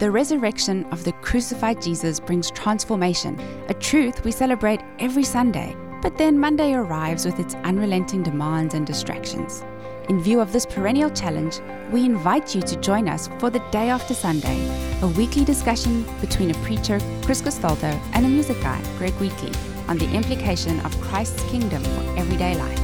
The resurrection of the crucified Jesus brings transformation, a truth we celebrate every Sunday. But then Monday arrives with its unrelenting demands and distractions. In view of this perennial challenge, we invite you to join us for the Day After Sunday, a weekly discussion between a preacher, Chris Castaldo, and a music guy, Greg Wheatley, on the implication of Christ's kingdom for everyday life.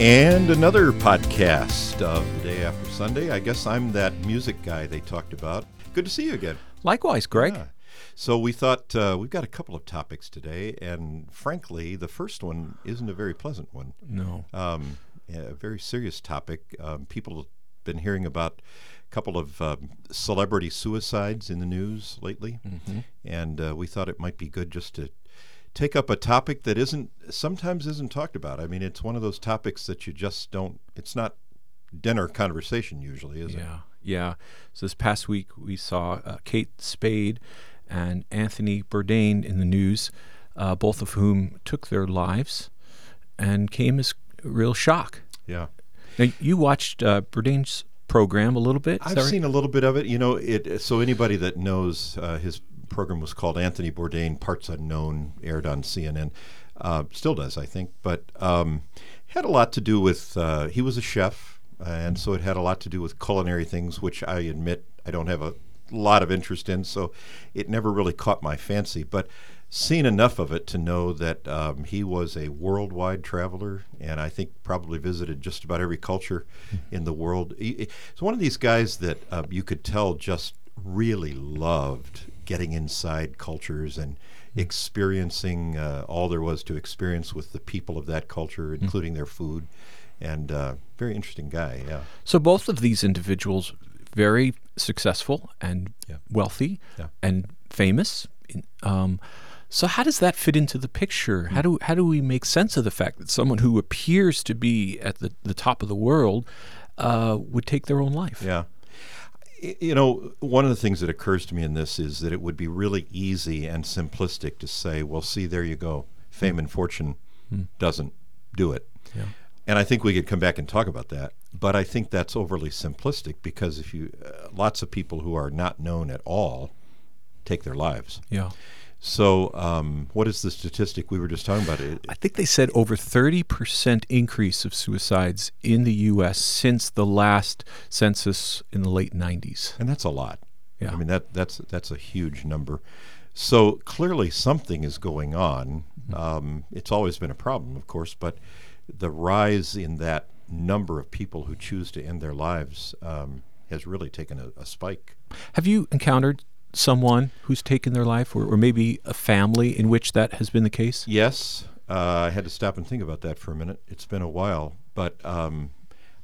And another podcast of the Day After Sunday. I guess I'm that music guy they talked about. Good to see you again. Likewise, Greg. Yeah. So we thought uh, we've got a couple of topics today, and frankly, the first one isn't a very pleasant one. No. Um, a very serious topic. Um, people have been hearing about a couple of um, celebrity suicides in the news lately, Mm-hmm. and uh, we thought it might be good just to take up a topic that isn't sometimes isn't talked about. I mean, it's one of those topics that you just don't. It's not dinner conversation usually, is it? Yeah, yeah. So this past week we saw uh, Kate Spade and Anthony Bourdain in the news, uh, both of whom took their lives, and came as a real shock. Yeah. Now you watched uh, Bourdain's program a little bit. is I've right? seen a little bit of it. You know, it. So anybody that knows uh, his program was called Anthony Bourdain, Parts Unknown, aired on CNN. Uh, still does, I think, but um, had a lot to do with. Uh, he was a chef, and so it had a lot to do with culinary things, which I admit I don't have a lot of interest in. So it never really caught my fancy, but. Seen enough of it to know that um, he was a worldwide traveler, and I think probably visited just about every culture in the world. He, he's one of these guys that uh, you could tell just really loved getting inside cultures and experiencing uh, all there was to experience with the people of that culture, including their food. And uh, very interesting guy, yeah. So both of these individuals, very successful and Yeah. wealthy Yeah. and famous. Um, so how does that fit into the picture? How do how do we make sense of the fact that someone who appears to be at the, the top of the world uh, would take their own life? Yeah. You know, one of the things that occurs to me in this is that it would be really easy and simplistic to say, well, see, there you go. Fame and fortune doesn't do it. Yeah. And I think we could come back and talk about that. But I think that's overly simplistic because if you, uh, lots of people who are not known at all take their lives. Yeah. So, um, what is the statistic we were just talking about? It, I think they said over 30% increase of suicides in the U.S. since the last census in the late 90s. and that's a lot. Yeah. I mean that that's that's a huge number. So clearly something is going on. Um, it's always been a problem, of course, but the rise in that number of people who choose to end their lives um, has really taken a, a spike. Have you encountered someone who's taken their life, or, or maybe a family in which that has been the case? Yes, uh, I had to stop and think about that for a minute. It's been a while, but um,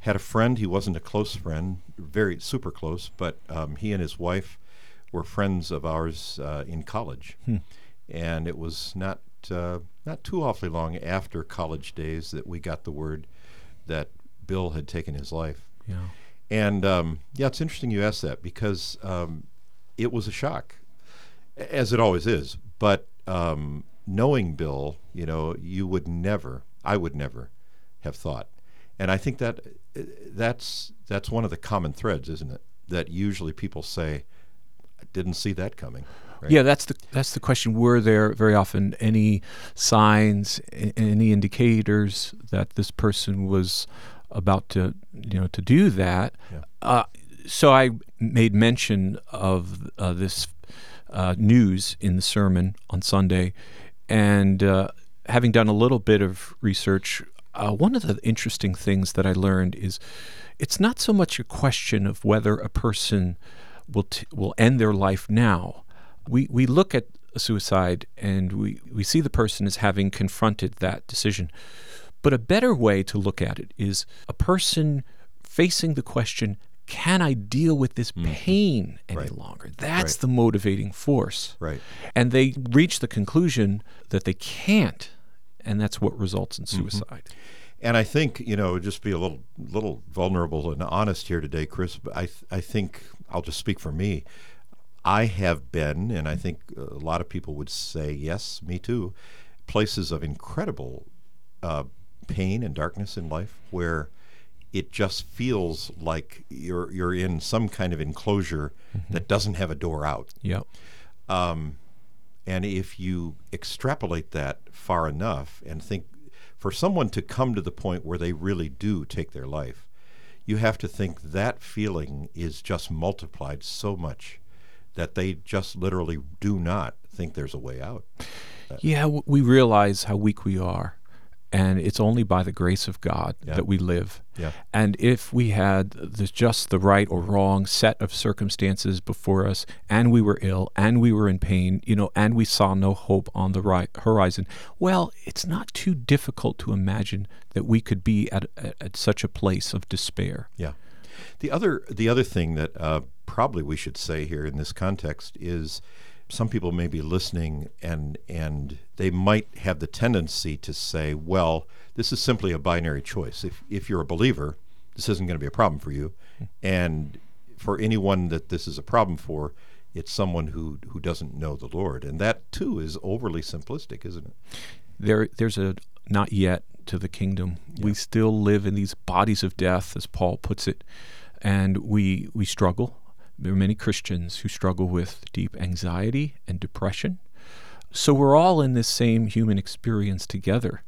had a friend. He wasn't a close friend, very super close, but um, he and his wife were friends of ours uh, in college, and it was not uh, not too awfully long after college days that we got the word that Bill had taken his life. Yeah. And um, yeah, it's interesting you asked that because um, it was a shock, as it always is. But um, knowing Bill, you know, you would never, I would never have thought. And I think that uh, that's that's one of the common threads, isn't it? That usually people say, "I didn't see that coming." Right? Yeah, that's the that's the question. Were there very often any signs, any indicators that this person was about to, you know, to do that? Yeah. Uh, so I made mention of uh, this uh, news in the sermon on Sunday, and uh, having done a little bit of research, uh, one of the interesting things that I learned is it's not so much a question of whether a person will t- will end their life now. We we look at a suicide and we, we see the person as having confronted that decision. But a better way to look at it is a person facing the question, can I deal with this mm-hmm. pain any Right. longer? That's Right. the motivating force. Right. And they reach the conclusion that they can't, and that's what results in mm-hmm. suicide. And I think you know, just be a little little vulnerable and honest here today, Chris. But I I think I'll just speak for me. I have been, and I think a lot of people would say, yes, me too, places of incredible uh, pain and darkness in life where it just feels like you're you're in some kind of enclosure that doesn't have a door out. Yep. Um, and if you extrapolate that far enough and think for someone to come to the point where they really do take their life, you have to think that feeling is just multiplied so much that they just literally do not think there's a way out. Yeah, we realize how weak we are, and it's only by the grace of God Yeah. that we live. Yeah. And if we had the, just the right or wrong set of circumstances before us, and we were ill, and we were in pain, you know, and we saw no hope on the right horizon, well, it's not too difficult to imagine that we could be at, at, at such a place of despair. Yeah. The other the other thing that uh, probably we should say here in this context is some people may be listening and and they might have the tendency to say, well, this is simply a binary choice. If if you're a believer, this isn't going to be a problem for you, and for anyone that this is a problem for, it's someone who who doesn't know the Lord, and that too is overly simplistic, isn't it? there there's a not yet to the kingdom. We still live in these bodies of death, as Paul puts it, and we we struggle. There are many Christians who struggle with deep anxiety and depression. So we're all in this same human experience together.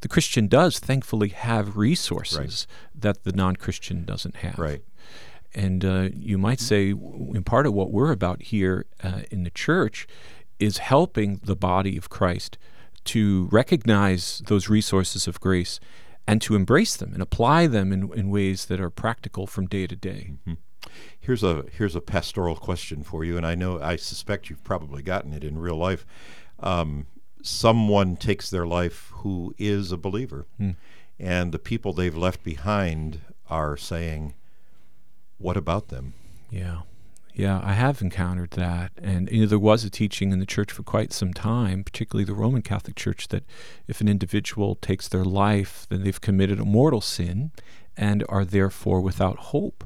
The Christian does thankfully have resources that the non-Christian doesn't have. Right. And uh, you might say, in part of what we're about here uh, in the church is helping the body of Christ to recognize those resources of grace and to embrace them and apply them in, in ways that are practical from day to day. Here's a here's a pastoral question for you, and I know I suspect you've probably gotten it in real life. Um, someone takes their life who is a believer, and the people they've left behind are saying, "What about them?" Yeah. Yeah, I have encountered that. And you know, there was a teaching in the church for quite some time, particularly the Roman Catholic Church, that if an individual takes their life, then they've committed a mortal sin and are therefore without hope.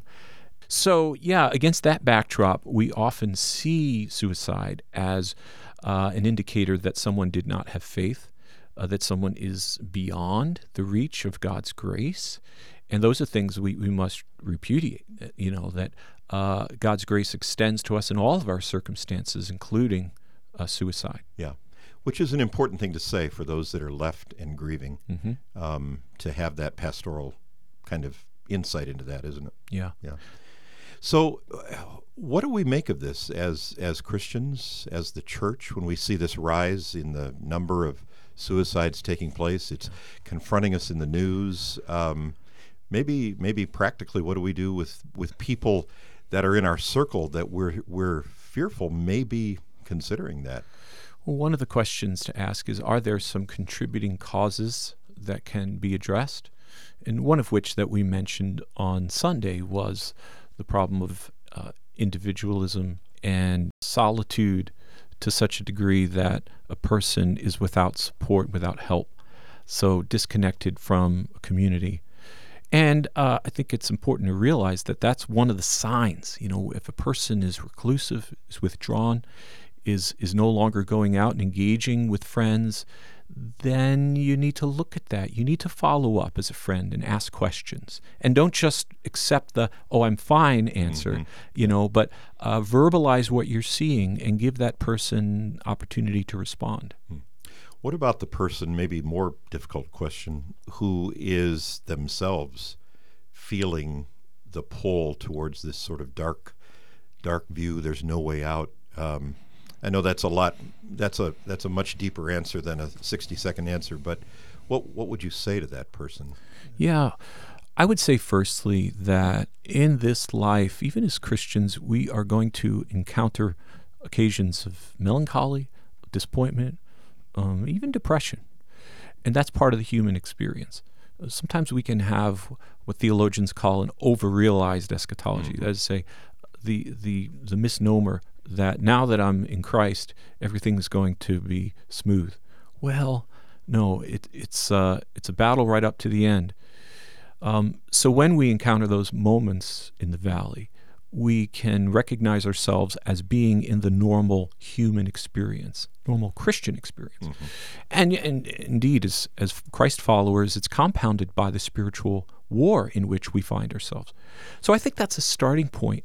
So, yeah, against that backdrop, we often see suicide as uh, an indicator that someone did not have faith, uh, that someone is beyond the reach of God's grace. And those are things we, we must repudiate, uh, you know, that uh, God's grace extends to us in all of our circumstances, including uh, suicide. Yeah, which is an important thing to say for those that are left and grieving. Mm-hmm. Um, to have that pastoral kind of insight into that, isn't it? Yeah. Yeah. So, uh, what do we make of this as as Christians, as the church, when we see this rise in the number of suicides taking place? It's confronting us in the news. Um, maybe, maybe practically, what do we do with with people that are in our circle that we're we're fearful maybe considering that? Well, one of the questions to ask is Are there some contributing causes that can be addressed? And one of which that we mentioned on Sunday was the problem of uh, individualism and solitude to such a degree that a person is without support, without help, so disconnected from a community. And uh, I think it's important to realize that that's one of the signs. You know, if a person is reclusive, is withdrawn, is is no longer going out and engaging with friends, then you need to look at that. You need to follow up as a friend and ask questions, and don't just accept the "oh, I'm fine" answer. You know, but uh, verbalize what you're seeing and give that person opportunity to respond. What about the person, maybe more difficult question, who is themselves feeling the pull towards this sort of dark, dark view? There's no way out. Um, I know that's a lot. That's a that's a much deeper answer than a 60 second answer. But what what would you say to that person? Yeah. I would say, firstly, that in this life, even as Christians, we are going to encounter occasions of melancholy, disappointment, um, even depression. And that's part of the human experience. Sometimes we can have what theologians call an overrealized eschatology. That is to say, the, the, the misnomer that now that I'm in Christ, everything's going to be smooth. Well, no, it, it's, uh, it's a battle right up to the end. Um, so when we encounter those moments in the valley, we can recognize ourselves as being in the normal human experience, normal Christian experience. And, and indeed, as, as Christ followers, it's compounded by the spiritual war in which we find ourselves. So I think that's a starting point.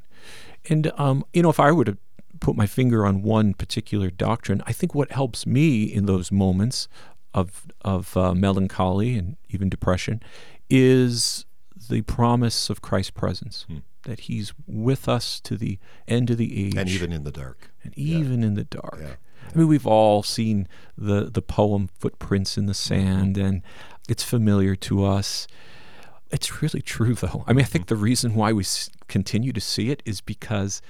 And, um, you know, if I were to put my finger on one particular doctrine, I think what helps me in those moments of, of uh, melancholy and even depression is the promise of Christ's presence. Hmm. That he's with us to the end of the age, and even in the dark, and even yeah. in the dark. Yeah. I mean, we've all seen the the poem "Footprints in the Sand," mm-hmm. and it's familiar to us. It's really true, though. I mean, I think mm-hmm. the reason why we continue to see it is because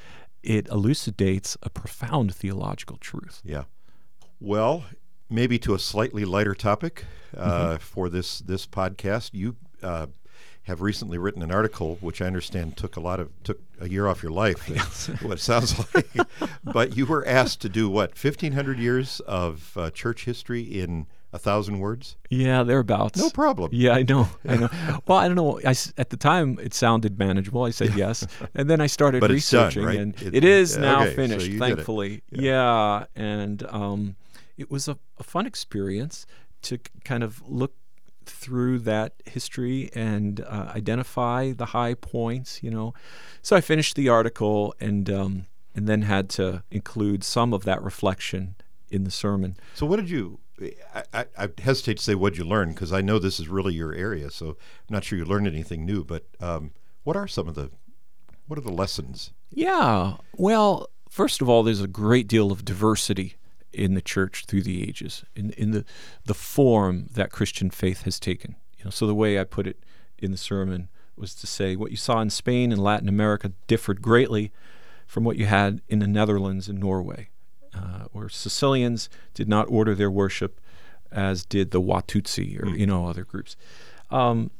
it elucidates a profound theological truth. Yeah. Well, maybe to a slightly lighter topic uh, mm-hmm. for this this podcast, you uh, have recently written an article, which I understand took a lot of took a year off your life. Yes. what it sounds like, but you were asked to do what fifteen hundred years of uh, church history in a thousand words? Yeah, thereabouts. No problem. Yeah, I know. I know. well, I don't know. I, at the time, it sounded manageable. I said yes, and then I started but researching, done, right? and it, it is now okay, finished, so thankfully. Yeah. yeah. and um, it was a, a fun experience to kind of look through that history and uh, identify the high points. You know, so I finished the article and um, and then had to include some of that reflection in the sermon. So, what did you I, I, hesitate to say what you learned because I know this is really your area, so I'm not sure you learned anything new. But um, what are some of the what are the lessons? Yeah, well, first of all, there's a great deal of diversity in the church through the ages, in in the the form that Christian faith has taken. You know, so the way I put it in the sermon was to say what you saw in Spain and Latin America differed greatly from what you had in the Netherlands and Norway uh, or Sicilians did not order their worship as did the Watutsi or mm. you know other groups. Um,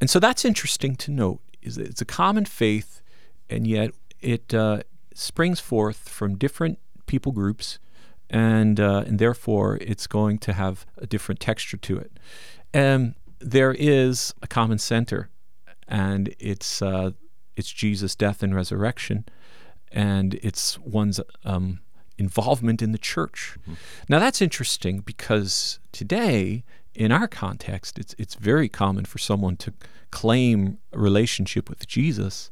and so that's interesting to note is that it's a common faith, and yet it uh, springs forth from different people groups, and uh, and therefore it's going to have a different texture to it. And there is a common center, and it's uh, it's Jesus' death and resurrection, and it's one's um, involvement in the church. Mm-hmm. Now that's interesting because today, in our context, it's it's very common for someone to claim a relationship with Jesus,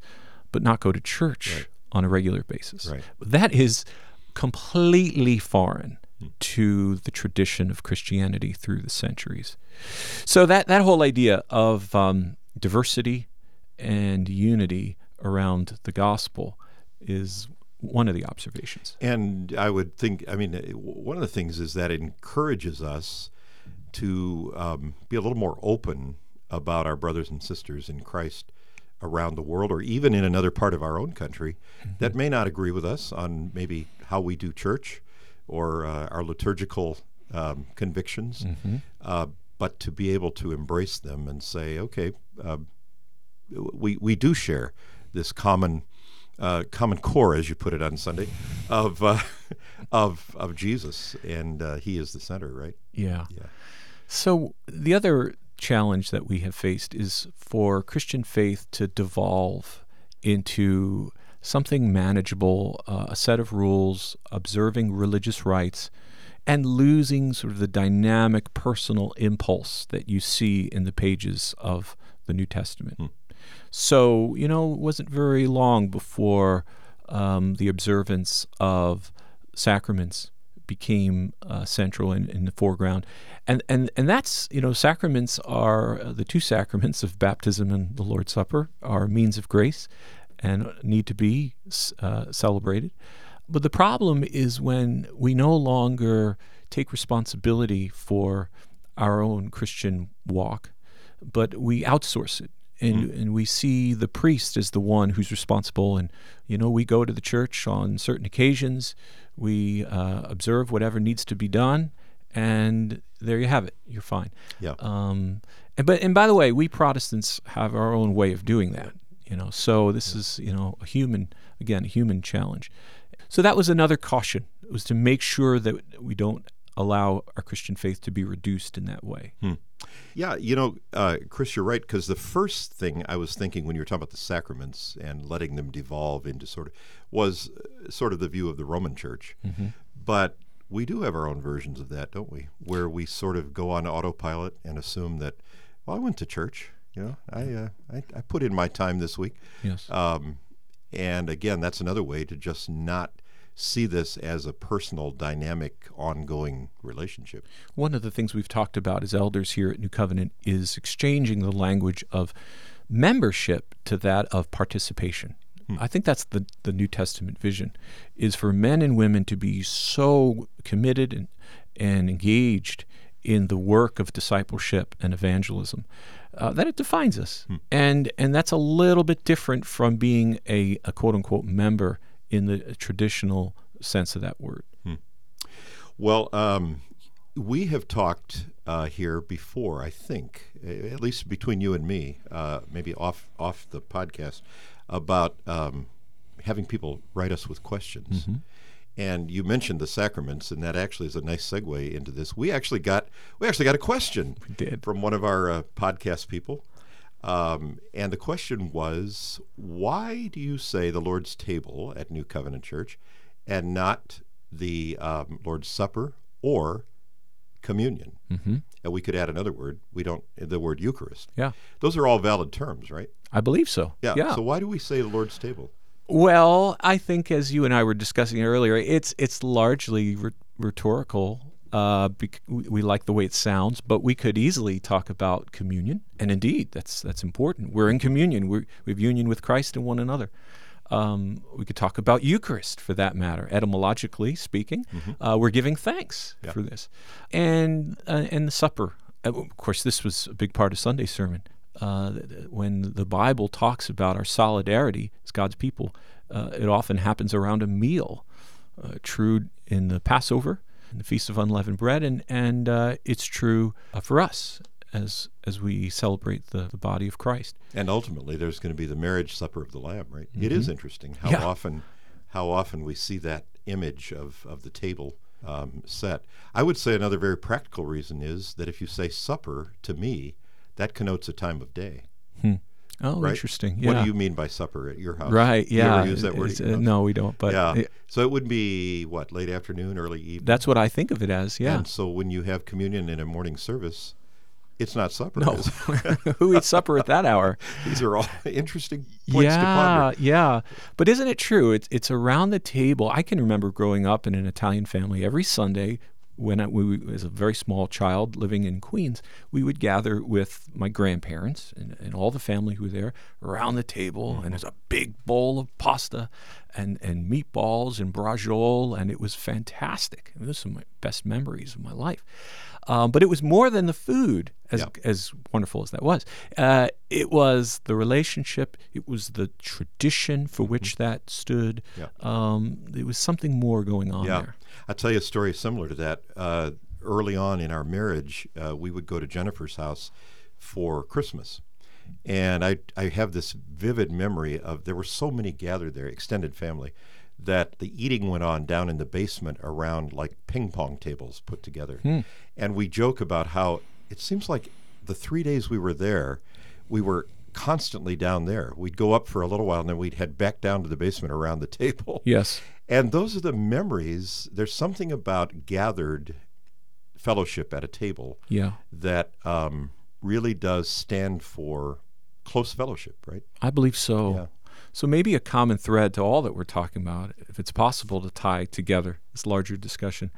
but not go to church right. on a regular basis. Right. That is completely foreign mm. to the tradition of Christianity through the centuries. So that that whole idea of um, diversity and unity around the gospel is one of the observations. And I would think, I mean, one of the things is that it encourages us to um, be a little more open about our brothers and sisters in Christ around the world or even in another part of our own country mm-hmm. that may not agree with us on maybe how we do church or uh, our liturgical um, convictions, mm-hmm. uh, but to be able to embrace them and say, okay, uh, we, we do share this common uh, common core, as you put it on Sunday, of uh, of of Jesus, and uh, He is the center, right? Yeah. Yeah. So the other challenge that we have faced is for Christian faith to devolve into something manageable, uh, a set of rules, observing religious rites, and losing sort of the dynamic personal impulse that you see in the pages of the New Testament. Hmm. So, you know, it wasn't very long before um, the observance of sacraments became uh, central in, in, the foreground. And, and, and that's, you know, sacraments are uh, the two sacraments of baptism and the Lord's Supper are means of grace and need to be uh, celebrated. But the problem is when we no longer take responsibility for our own Christian walk, but we outsource it and mm. and we see the priest as the one who's responsible. And you know, we go to the church on certain occasions, we uh, observe whatever needs to be done, and there you have it. You're fine. Yeah. Um, and but and by the way, we Protestants have our own way of doing that. You know, so this yeah. is you know a human again a human challenge. So that was another caution. It was to make sure that we don't allow our Christian faith to be reduced in that way. Hmm. Yeah, you know, uh, Chris, you're right. Because the first thing I was thinking when you were talking about the sacraments and letting them devolve into sort of was uh, sort of the view of the Roman Church. Mm-hmm. But we do have our own versions of that, don't we? Where we sort of go on autopilot and assume that, well, I went to church. You know, I, uh, I I put in my time this week. Yes. Um, and again, that's another way to just not see this as a personal, dynamic, ongoing relationship. One of the things we've talked about as elders here at New Covenant is exchanging the language of membership to that of participation. I think that's the, the New Testament vision is for men and women to be so committed and, and engaged in the work of discipleship and evangelism uh, that it defines us. And and that's a little bit different from being a, a quote unquote member in the traditional sense of that word. Well, um, we have talked uh, here before, I think, at least between you and me, uh, maybe off off the podcast, about um, having people write us with questions. And you mentioned the sacraments, and that actually is a nice segue into this. We actually got we actually got a question from one of our uh, podcast people, um, and the question was, "Why do you say the Lord's table at New Covenant Church, and not the um, Lord's Supper or communion?" Mm-hmm. And we could add another word. We don't the word Eucharist. Yeah, Those are all valid terms, right? I believe so. Yeah. yeah. So why do we say the Lord's table? Well, I think as you and I were discussing earlier, it's it's largely rhe- rhetorical. Uh, bec- we, like the way it sounds, but we could easily talk about communion, and indeed, that's that's important. We're in communion. We we have union with Christ and one another. Um, we could talk about Eucharist for that matter. Etymologically speaking, uh, we're giving thanks for this, and uh, and the supper. Uh, Of course, this was a big part of Sunday sermon. Uh, when the Bible talks about our solidarity as God's people, uh, it often happens around a meal. Uh, true in the Passover, the Feast of Unleavened Bread, and and uh, it's true uh, for us as as we celebrate the, the body of Christ. And ultimately, there's going to be the marriage supper of the Lamb, right? It is interesting how Yeah. often, how often we see that image of of the table um, set. I would say another very practical reason is that if you say supper to me, that connotes a time of day. Oh, Right? interesting. Yeah. What do you mean by supper at your house? Right. Yeah. Use that word? Uh, no, we don't. But yeah. it- so it would be what late afternoon, early evening. that's what I think of it as. Yeah. And so when you have communion in a morning service, it's not supper. no. Who eats supper at that hour? These are all interesting points to yeah, yeah. But isn't it true? It's it's around the table. I can remember growing up in an Italian family every Sunday when I we, was a very small child living in Queens. We would gather with my grandparents and, and all the family who were there around the table, and mm-hmm. there's a big bowl of pasta and and meatballs and braciole, and it was fantastic. It was some of my best memories of my life. Um, but it was more than the food, as Yeah. as wonderful as that was. Uh, it was the relationship. It was the tradition for which that stood. Yeah. Um, there was something more going on Yeah. there. I'll tell you a story similar to that. Uh, early on in our marriage, uh, we would go to Jennifer's house for Christmas. And I, I have this vivid memory of there were so many gathered there, extended family, that the eating went on down in the basement around like ping pong tables put together. And we joke about how it seems like the three days we were there, we were constantly down there. We'd go up for a little while and then we'd head back down to the basement around the table. Yes. And those are the memories. There's something about gathered fellowship at a table Yeah. that um, really does stand for close fellowship, right? I believe so. Yeah. So maybe a common thread to all that we're talking about, if it's possible to tie together this larger discussion,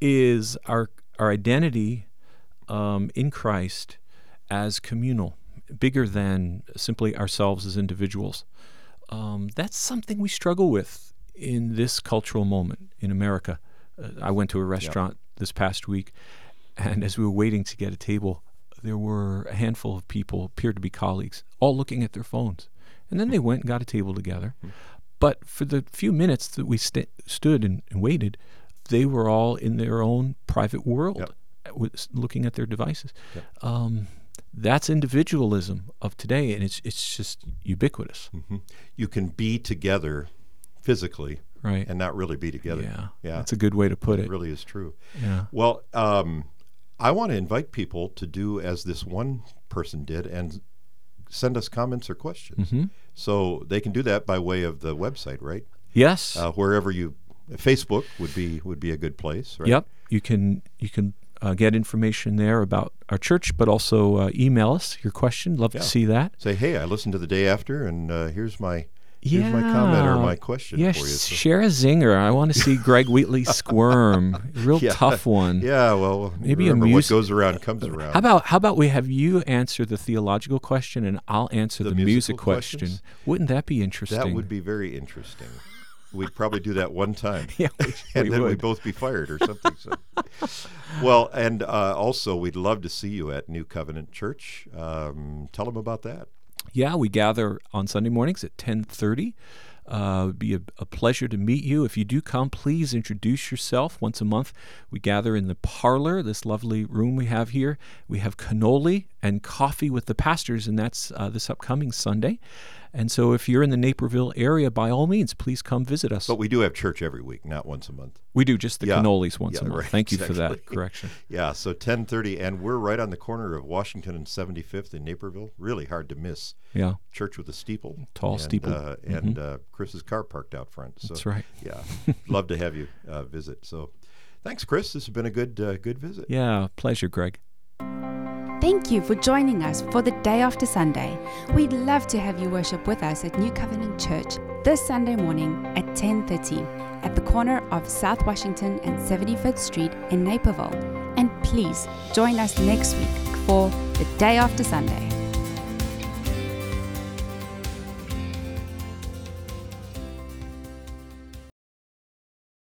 is our our identity um, in Christ as communal, bigger than simply ourselves as individuals. Um, that's something we struggle with in this cultural moment in America. Uh, I went to a restaurant this past week, and as we were waiting to get a table, there were a handful of people, appeared to be colleagues, all looking at their phones. And then they went and got a table together. But for the few minutes that we sta stood and, and waited, they were all in their own private world, Yep. uh, looking at their devices. Um, that's individualism of today, and it's it's just ubiquitous, You can be together physically right? and not really be together. yeah, Yeah. that's a good way to put It it. really is true. Yeah, Well, um, I want to invite people to do as this one person did and send us comments or questions. hmm So they can do that by way of the website, right? yes, Uh, wherever you, Facebook would be would be a good place, right? Yep. You can you can uh, get information there about our church, but also uh, email us your question. Love Yeah. to see that. Say, hey, I listened to the day after, and uh, here's my here's my comment or my question yeah, for you. So- share a zinger. I want to see Greg Wheatley squirm. Real Yeah. tough one. yeah, well, Maybe a remember mus- what goes around comes around. How about how about we have you answer the theological question and I'll answer the, The music question? Wouldn't that be interesting? that would be very interesting. We'd probably do that one time. Yeah, we, and we then would. we'd both be fired or something. So. well, and uh, also, we'd love to see you at New Covenant Church. Um, tell them about that. Yeah, we gather on Sunday mornings at 10:30. Uh, it'd be a, a pleasure to meet you. If you do come, please introduce yourself. Once a month, we gather in the parlor, this lovely room we have here. We have cannoli and coffee with the pastors, and that's uh, this upcoming Sunday. And so, if you're in the Naperville area, by all means, please come visit us. But we do have church every week, not once a month. we do just the Yeah. cannolis once Yeah, a month. right, Thank you for that correction. Yeah, so 10:30, and we're right on the corner of Washington and 75th in Naperville. Really hard to miss. Yeah, Church with a steeple, Tall and, steeple. uh, and uh, Chris's car parked out front. So that's right. yeah, love to have you uh, visit. So, thanks, Chris. This has been a good uh, good visit. Yeah, pleasure, Greg. Thank you for joining us for the day after Sunday. We'd love to have you worship with us at New Covenant Church this Sunday morning at 10:30 at the corner of South Washington and 75th Street in Naperville. And please join us next week for the day after Sunday.